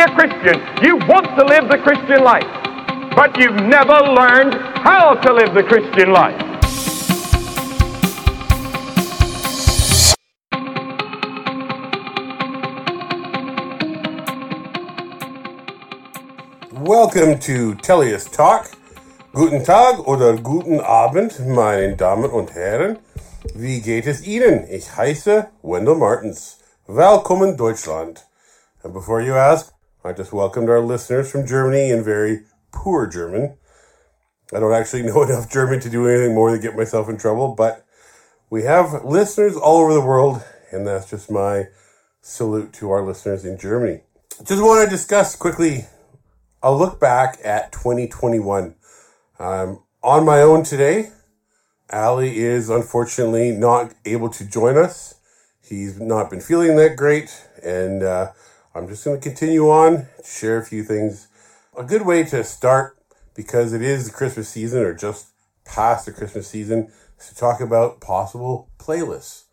a Christian. You want to live the Christian life. But you've never learned how to live the Christian life. Welcome to Teleios Talk. Guten Tag oder guten Abend, meine Damen und Herren. Wie geht es Ihnen? Ich heiße Wendell Martens. Welcome Deutschland. And before you ask, I just welcomed our listeners from Germany in very poor German. I don't actually know enough German to do anything more than get myself in trouble, but we have listeners all over the world, and that's just my salute to our listeners in Germany. Just want to discuss quickly I'll look back at 2021. Um, on my own today, Ali is unfortunately not able to join us. He's not been feeling that great, and uh, I'm just going to continue on, share a few things. A good way to start, because it is the Christmas season or just past the Christmas season, is to talk about possible playlists.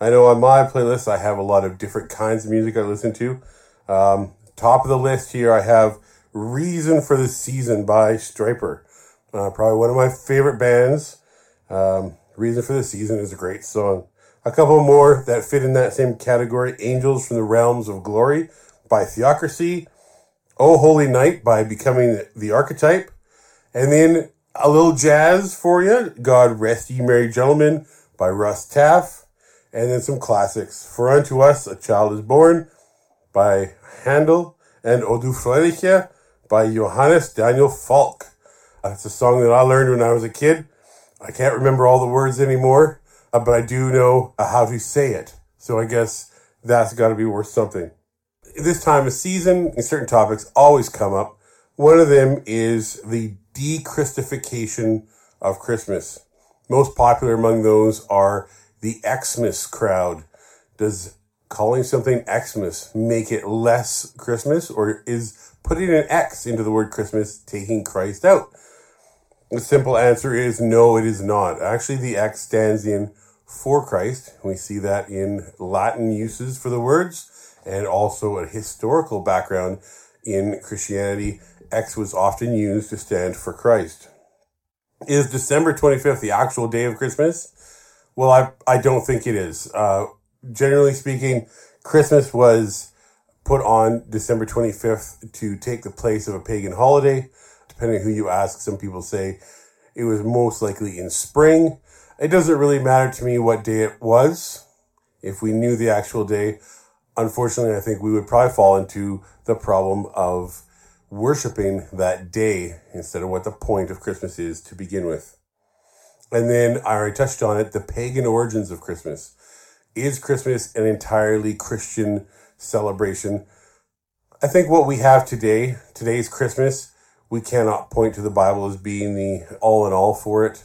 I know on my playlist, I have a lot of different kinds of music I listen to. Um, top of the list here, I have Reason for the Season by Stryper. Uh, probably one of my favorite bands. Um, Reason for the Season is a great song. A couple more that fit in that same category Angels from the Realms of Glory by Theocracy. Oh Holy Night by Becoming the Archetype. And then a little jazz for you. God Rest Ye Merry Gentlemen by Russ Taff. And then some classics. For Unto Us a Child is Born by Handel. And O du Fröhliche by Johannes Daniel Falk. That's a song that I learned when I was a kid. I can't remember all the words anymore, uh, but I do know uh, how to say it. So I guess that's got to be worth something. This time of season, certain topics always come up. One of them is the de-Christification of Christmas. Most popular among those are the Xmas crowd. Does calling something Xmas make it less Christmas, or is putting an X into the word Christmas taking Christ out? The simple answer is no, it is not. Actually, the X stands in for Christ. We see that in Latin uses for the words and also a historical background in Christianity. X was often used to stand for Christ. Is December 25th the actual day of Christmas? Well, I, I don't think it is. Uh, generally speaking, Christmas was put on December 25th to take the place of a pagan holiday. Depending who you ask, some people say it was most likely in spring. It doesn't really matter to me what day it was. If we knew the actual day, unfortunately, I think we would probably fall into the problem of worshiping that day instead of what the point of Christmas is to begin with. And then I already touched on it, the pagan origins of Christmas. Is Christmas an entirely Christian celebration? I think what we have today, today's Christmas, we cannot point to the Bible as being the all in all for it.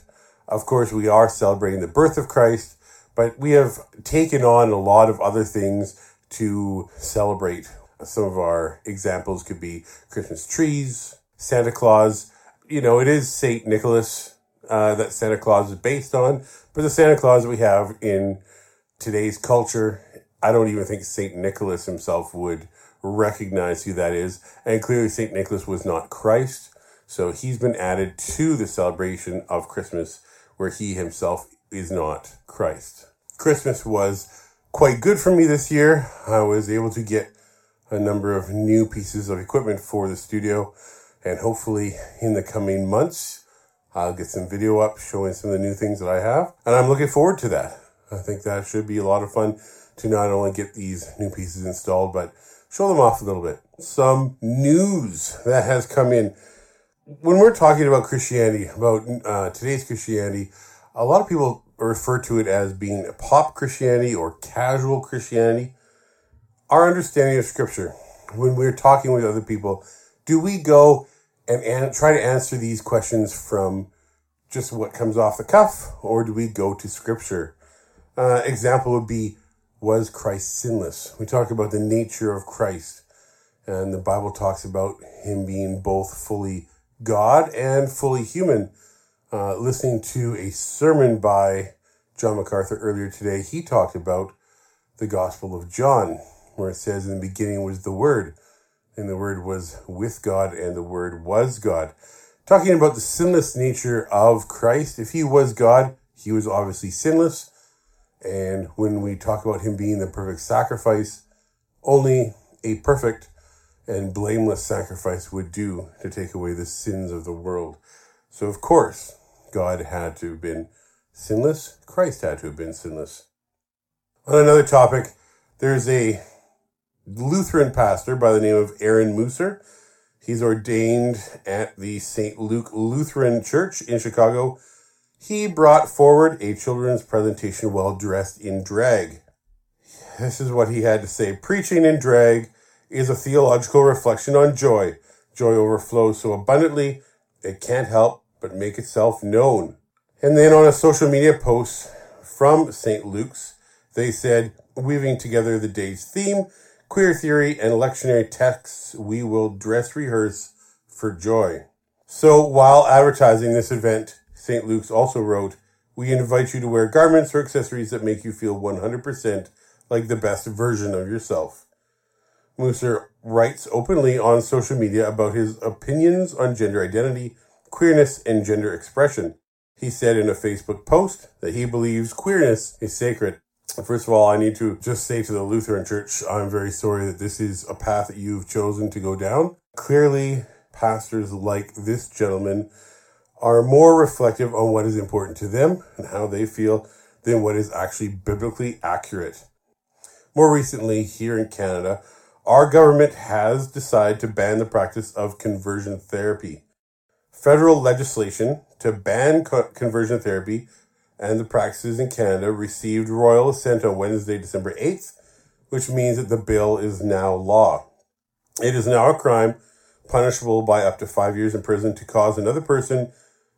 Of course, we are celebrating the birth of Christ, but we have taken on a lot of other things to celebrate. Some of our examples could be Christmas trees, Santa Claus. You know, it is St. Nicholas uh, that Santa Claus is based on, but the Santa Claus we have in today's culture, I don't even think St. Nicholas himself would recognize who that is. And clearly, St. Nicholas was not Christ. So he's been added to the celebration of Christmas where he himself is not Christ. Christmas was quite good for me this year. I was able to get a number of new pieces of equipment for the studio, and hopefully, in the coming months, I'll get some video up showing some of the new things that I have, and I'm looking forward to that. I think that should be a lot of fun to not only get these new pieces installed, but show them off a little bit. Some news that has come in. When we're talking about Christianity, about uh, today's Christianity, a lot of people refer to it as being pop Christianity or casual Christianity. Our understanding of Scripture, when we're talking with other people, do we go and an- try to answer these questions from just what comes off the cuff, or do we go to Scripture? Uh, example would be was Christ sinless? We talk about the nature of Christ, and the Bible talks about him being both fully God and fully human. Uh, listening to a sermon by John MacArthur earlier today, he talked about the Gospel of John, where it says, In the beginning was the Word, and the Word was with God, and the Word was God. Talking about the sinless nature of Christ. If he was God, he was obviously sinless. And when we talk about him being the perfect sacrifice, only a perfect and blameless sacrifice would do to take away the sins of the world. So, of course, God had to have been sinless. Christ had to have been sinless. On another topic, there's a Lutheran pastor by the name of Aaron Musser. He's ordained at the St. Luke Lutheran Church in Chicago. He brought forward a children's presentation while dressed in drag. This is what he had to say. Preaching in drag is a theological reflection on joy. Joy overflows so abundantly, it can't help but make itself known. And then on a social media post from St. Luke's, they said, weaving together the day's theme, queer theory, and lectionary texts, we will dress rehearse for joy. So while advertising this event, St. Luke's also wrote, we invite you to wear garments or accessories that make you feel 100% like the best version of yourself. Musser writes openly on social media about his opinions on gender identity, queerness, and gender expression. He said in a Facebook post that he believes queerness is sacred. First of all, I need to just say to the Lutheran Church, I'm very sorry that this is a path that you've chosen to go down. Clearly, pastors like this gentleman are more reflective on what is important to them and how they feel than what is actually biblically accurate. More recently, here in Canada, our government has decided to ban the practice of conversion therapy. Federal legislation to ban co- conversion therapy and the practices in Canada received royal assent on Wednesday, December 8th, which means that the bill is now law. It is now a crime punishable by up to five years in prison to cause another person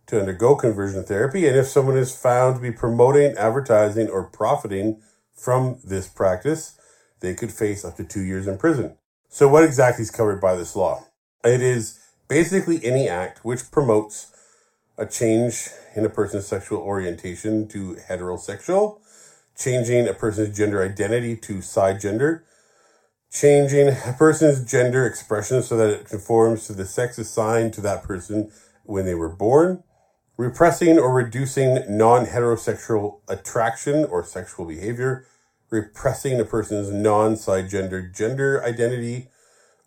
to undergo conversion therapy. And if someone is found to be promoting, advertising, or profiting from this practice, they could face up to two years in prison. So, what exactly is covered by this law? It is basically any act which promotes a change in a person's sexual orientation to heterosexual, changing a person's gender identity to cisgender, changing a person's gender expression so that it conforms to the sex assigned to that person when they were born, repressing or reducing non heterosexual attraction or sexual behavior, repressing a person's non cisgender gender identity,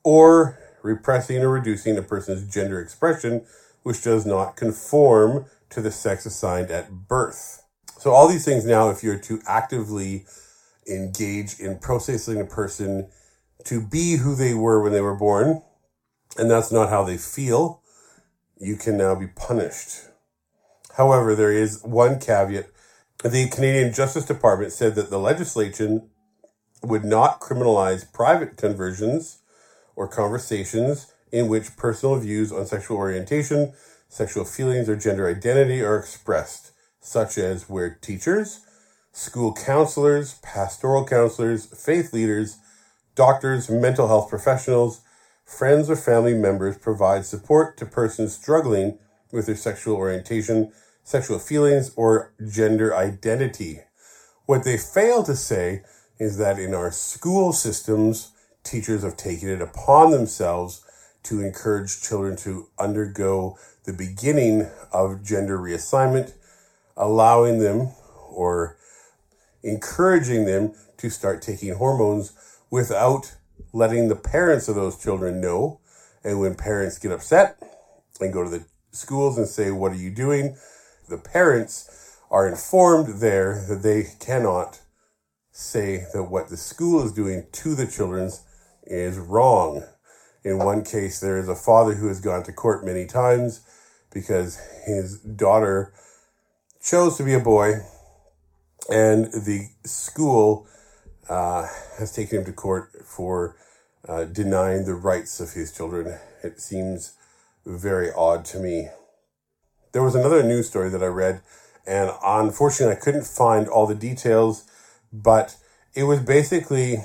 or repressing or reducing a person's gender expression which does not conform to the sex assigned at birth. So, all these things now, if you're to actively engage in processing a person to be who they were when they were born, and that's not how they feel, you can now be punished. However, there is one caveat. The Canadian Justice Department said that the legislation would not criminalize private conversions or conversations in which personal views on sexual orientation, sexual feelings, or gender identity are expressed, such as where teachers, school counselors, pastoral counselors, faith leaders, doctors, mental health professionals, friends, or family members provide support to persons struggling with their sexual orientation, sexual feelings, or gender identity. What they fail to say is that in our school systems, teachers have taken it upon themselves to encourage children to undergo the beginning of gender reassignment, allowing them or encouraging them to start taking hormones without letting the parents of those children know. And when parents get upset and go to the schools and say, What are you doing? The parents are informed there that they cannot say that what the school is doing to the children is wrong. In one case, there is a father who has gone to court many times because his daughter chose to be a boy, and the school uh, has taken him to court for uh, denying the rights of his children. It seems very odd to me. There was another news story that I read, and unfortunately, I couldn't find all the details, but it was basically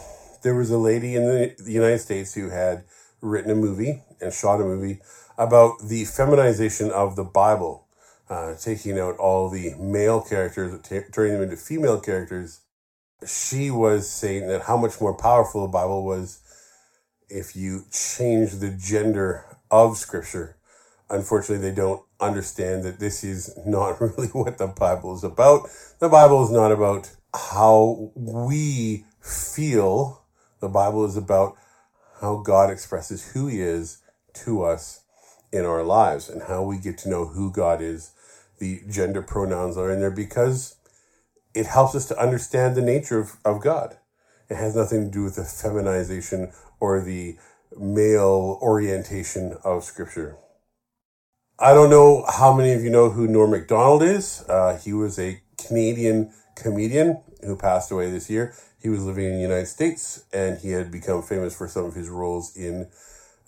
there was a lady in the, the United States who had written a movie and shot a movie about the feminization of the Bible. uh, taking out all the male characters, t- turning them into female characters, she was saying that how much more powerful the Bible was if you change the gender of Scripture. Unfortunately, they don't understand that this is not really what the Bible is about. The Bible is not about how we feel. The Bible is about how God expresses who He is to us in our lives and how we get to know who God is. The gender pronouns are in there because it helps us to understand the nature of, of God. It has nothing to do with the feminization or the male orientation of Scripture. I don't know how many of you know who Norm MacDonald is. Uh, he was a Canadian comedian who passed away this year. He was living in the United States and he had become famous for some of his roles in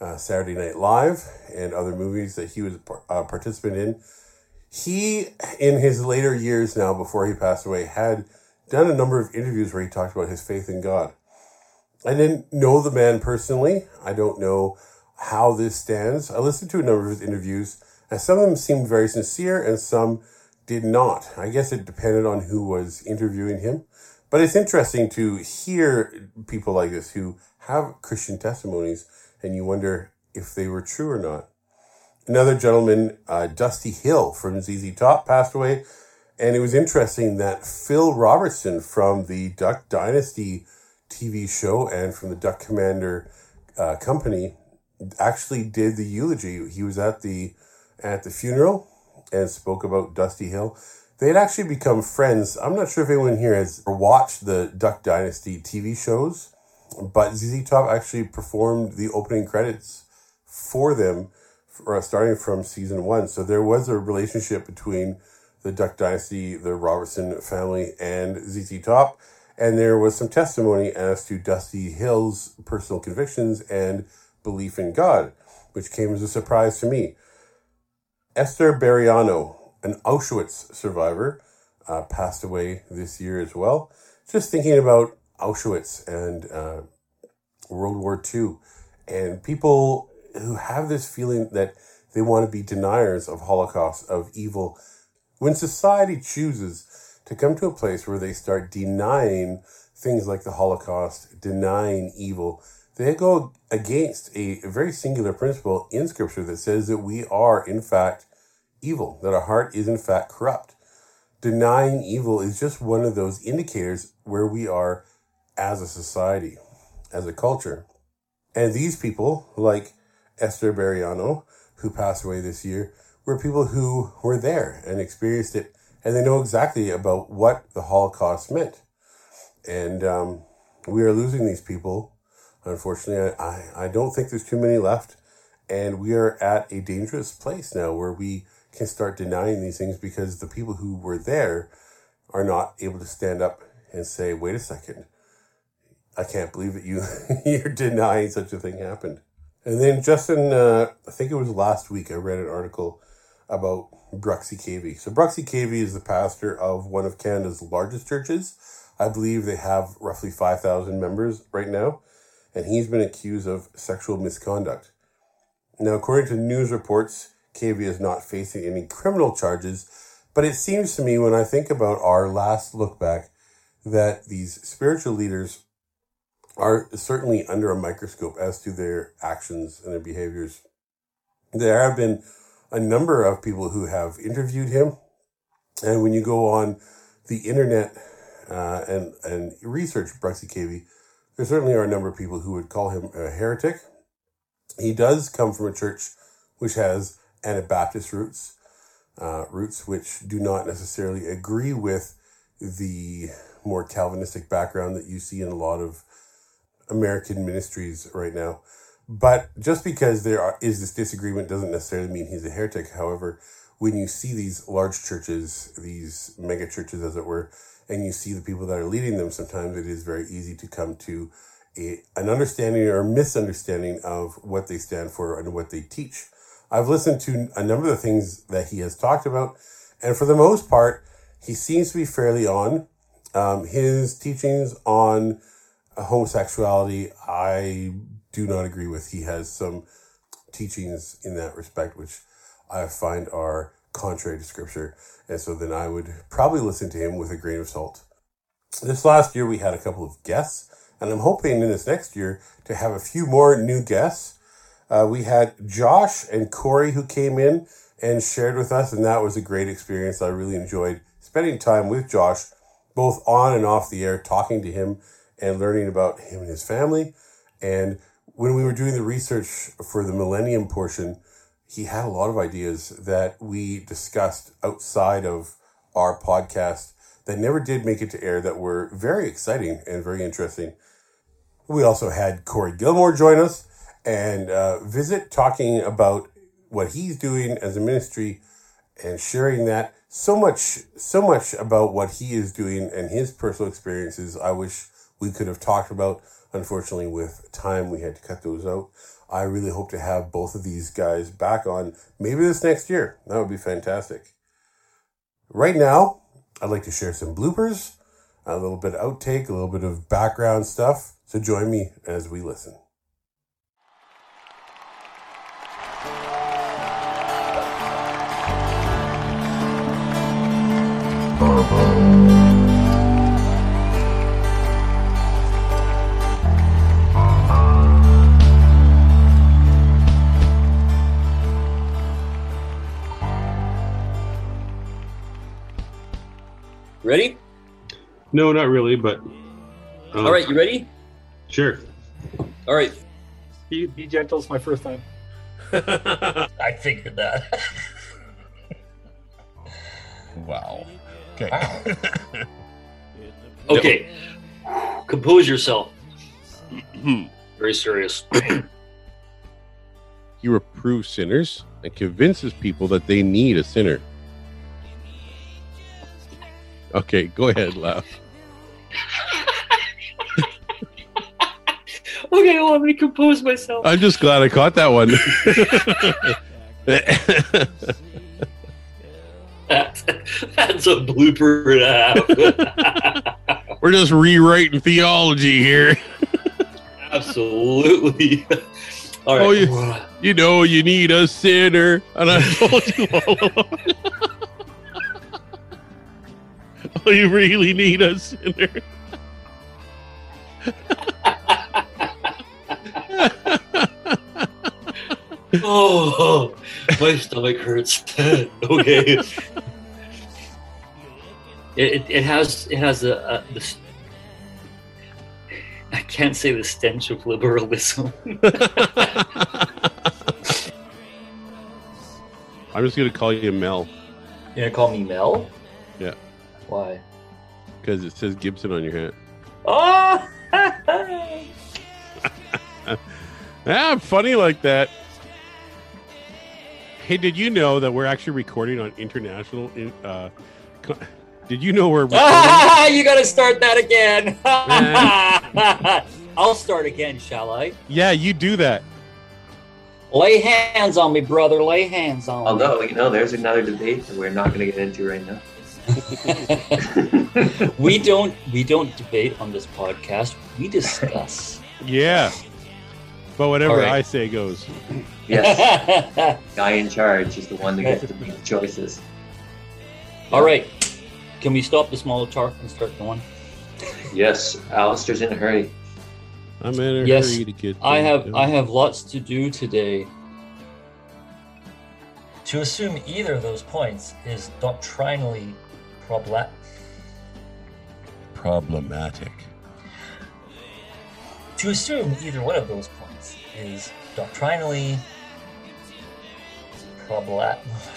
uh, Saturday Night Live and other movies that he was a uh, participant in. He, in his later years now, before he passed away, had done a number of interviews where he talked about his faith in God. I didn't know the man personally. I don't know how this stands. I listened to a number of his interviews, and some of them seemed very sincere, and some did not. I guess it depended on who was interviewing him. But it's interesting to hear people like this who have Christian testimonies and you wonder if they were true or not. Another gentleman, uh, Dusty Hill from ZZ Top, passed away. And it was interesting that Phil Robertson from the Duck Dynasty TV show and from the Duck Commander uh, company actually did the eulogy. He was at the at the funeral and spoke about Dusty Hill. They had actually become friends. I'm not sure if anyone here has watched the Duck Dynasty TV shows, but ZZ Top actually performed the opening credits for them, for, uh, starting from season one. So there was a relationship between the Duck Dynasty, the Robertson family, and ZZ Top. And there was some testimony as to Dusty Hill's personal convictions and belief in God, which came as a surprise to me. Esther Bejarano, an Auschwitz survivor, uh, passed away this year as well. Just thinking about Auschwitz and uh, World War II, and people who have this feeling that they want to be deniers of Holocaust, of evil. When society chooses to come to a place where they start denying things like the Holocaust, denying evil, they go against a very singular principle in Scripture that says that we are, in fact, evil, that our heart is, in fact, corrupt. Denying evil is just one of those indicators where we are as a society, as a culture. And these people, like Esther Bejarano, who passed away this year, were people who were there and experienced it, and they know exactly about what the Holocaust meant. And um, we are losing these people. Unfortunately, I, I don't think there's too many left. And we are at a dangerous place now where we can start denying these things because the people who were there are not able to stand up and say, wait a second, I can't believe that you you're denying such a thing happened. And then Justin, uh, I think it was last week, I read an article about Bruxy Cavey. So Bruxy Cavey is the pastor of one of Canada's largest churches. I believe they have roughly 5,000 members right now. And he's been accused of sexual misconduct. Now, according to news reports, Cavey is not facing any criminal charges. But it seems to me when I think about our last look back that these spiritual leaders are certainly under a microscope as to their actions and their behaviors. There have been a number of people who have interviewed him. And when you go on the internet uh, and, and research Bruxy Cavey, there certainly are a number of people who would call him a heretic. He does come from a church which has Anabaptist roots, uh, roots which do not necessarily agree with the more Calvinistic background that you see in a lot of American ministries right now. But just because there are, is this disagreement doesn't necessarily mean he's a heretic. However, when you see these large churches, these mega churches, as it were, and you see the people that are leading them, sometimes it is very easy to come to a, an understanding or misunderstanding of what they stand for and what they teach. I've listened to a number of the things that he has talked about, and for the most part, he seems to be fairly on. Um, his teachings on homosexuality, I do not agree with. He has some teachings in that respect which I find are contrary to scripture. And so then I would probably listen to him with a grain of salt. This last year, we had a couple of guests, and I'm hoping in this next year to have a few more new guests. Uh, we had Josh and Corey who came in and shared with us, and that was a great experience. I really enjoyed spending time with Josh, both on and off the air, talking to him and learning about him and his family. And when we were doing the research for the Millennium portion, he had a lot of ideas that we discussed outside of our podcast that never did make it to air that were very exciting and very interesting. We also had Corey Gilmore join us and uh, visit talking about what he's doing as a ministry and sharing that. So much so much about what he is doing and his personal experiences i wish we could have talked about. Unfortunately with time we had to cut those out i really hope to have both of these guys back on maybe this next year. That would be fantastic. Right now i'd like to share some bloopers a little bit of outtake a little bit of background stuff so join me as we listen Ready? No, not really, but. um, All right, you ready? Sure. All right. Be, be gentle. It's my first time. I figured that. Wow. Okay. okay. Compose yourself. Very serious. He reproves sinners and convinces people that they need a sinner. Okay, go ahead, laugh. okay, well, let me compose myself. I'm just glad I caught that one. That's, that's a blooper and a half. We're just rewriting theology here. Absolutely. Oh, all right. Oh, you- You know, you need a sinner, and I told you all along. oh, you really need a sinner. Oh, my stomach hurts. okay. It, it, it has it has a, a this. I can't say the stench of liberalism. I'm just gonna call you Mel You gonna call me Mel? Yeah. Why? because it says Gibson on your hat. Oh! Ah, I'm funny like that. Hey, did you know that we're actually recording on international? in- Uh, co- did you know we're recording? you gotta start that again. I'll start again, shall I? yeah, you do that. Lay hands on me, brother. Lay hands on me. Although, you know, there's another debate that we're not going to get into right now. we don't we don't debate on this podcast. We discuss. Yeah. But whatever All right. I say goes. Yes, guy in charge is the one that gets to make the choices. All right. Can we stop the small talk and start going? Yes, Alistair's in a hurry. I'm in a Yes, hurry to get. I have things I have lots to do today. To assume either of those points is doctrinally probla- Problematic. to assume either one of those points is doctrinally problematic. oh,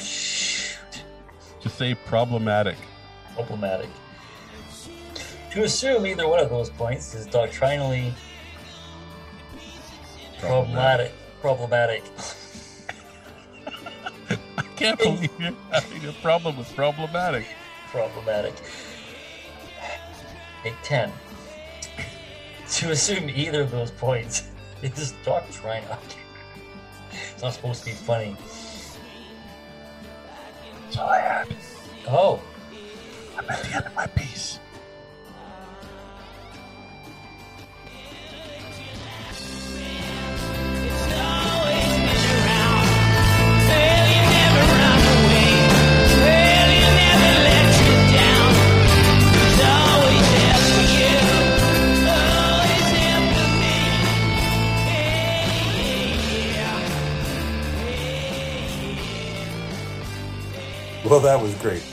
Just say problematic. problematic. To assume either one of those points is doctrinally problematic. Problematic. I can't believe you're having a problem with problematic. Problematic. Take 10. To assume either of those points is doctrinal. It's not supposed to be funny. That's all I had. Oh, I'm at the end of my piece.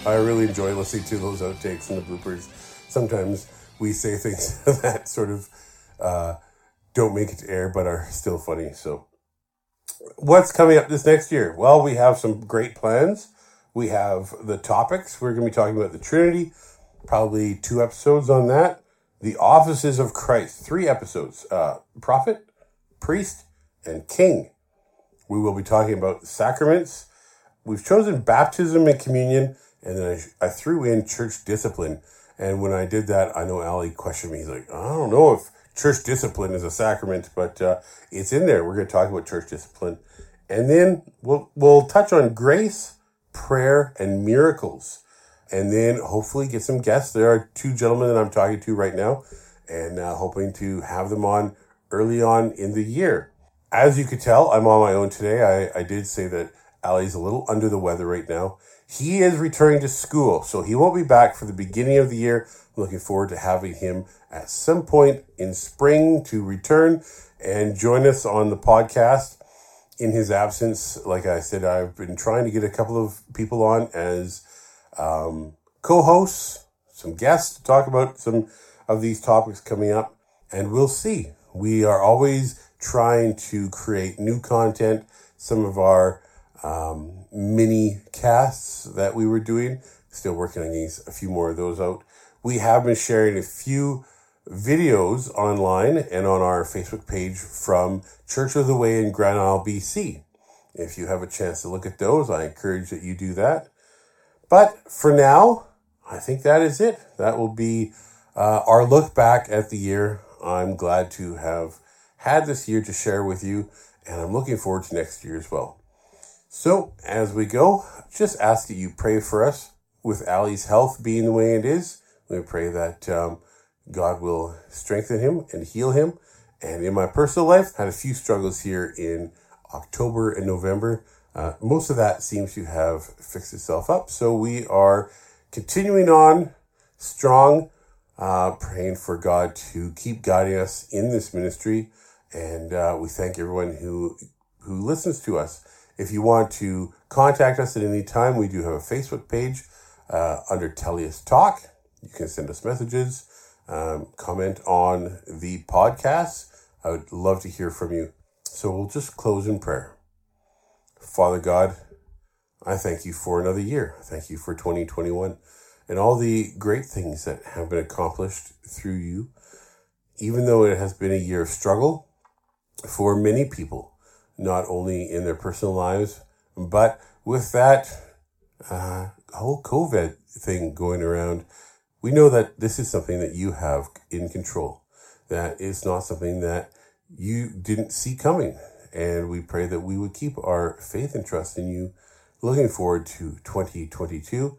I really enjoy listening to those outtakes and the bloopers. Sometimes we say things that sort of uh, don't make it to air, but are still funny. So, what's coming up this next year? Well, we have some great plans. We have the topics. We're going to be talking about the Trinity, probably two episodes on that. The offices of Christ, three episodes uh, prophet, priest, and king. We will be talking about sacraments. We've chosen baptism and communion, and then I, I threw in church discipline. And when I did that, I know Ali questioned me. He's like, I don't know if church discipline is a sacrament, but uh, it's in there. We're going to talk about church discipline. And then we'll, we'll touch on grace, prayer, and miracles. And then hopefully get some guests. There are two gentlemen that I'm talking to right now and uh, hoping to have them on early on in the year. As you could tell, I'm on my own today. I, I did say that Ali's a little under the weather right now. He is returning to school, so he won't be back for the beginning of the year. looking forward to having him at some point in spring to return and join us on the podcast in his absence. Like I said, I've been trying to get a couple of people on as um, co hosts, some guests to talk about some of these topics coming up, and we'll see. We are always trying to create new content. Some of our um, mini casts that we were doing, still working on getting a few more of those out. We have been sharing a few videos online and on our Facebook page from Church of the Way in Grand Isle, BC. If you have a chance to look at those, I encourage that you do that. But for now, I think that is it. That will be uh, our look back at the year. I'm glad to have had this year to share with you, and I'm looking forward to next year as well. So, as we go, just ask that you pray for us with Ali's health being the way it is. We pray that um, God will strengthen him and heal him. And in my personal life, had a few struggles here in October and November. Uh, most of that seems to have fixed itself up. So we are continuing on strong, uh, praying for God to keep guiding us in this ministry. And uh, we thank everyone who who listens to us. If you want to contact us at any time, we do have a Facebook page uh, under Teleios Talk. You can send us messages um, comment on the podcast. I would love to hear from you. So we'll just close in prayer. Father God, I thank you for another year. Thank you for 2021 and all the great things that have been accomplished through you. Even though it has been a year of struggle for many people, not only in their personal lives, but with that uh, whole COVID thing going around, we know that this is something that you have in control. That is not something that you didn't see coming. And we pray that we would keep our faith and trust in you, looking forward to 2022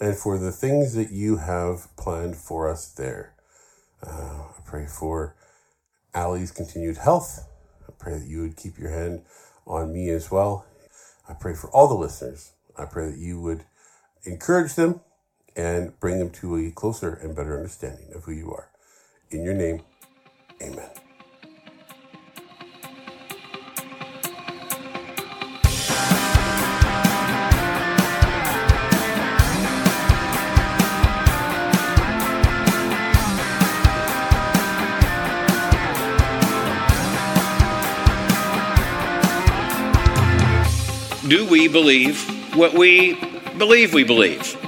and for the things that you have planned for us there. Uh, I pray for Ali's continued health. Pray that you would keep your hand on me as well. I pray for all the listeners. I pray that you would encourage them and bring them to a closer and better understanding of who you are. In your name, amen. Do we believe what we believe we believe?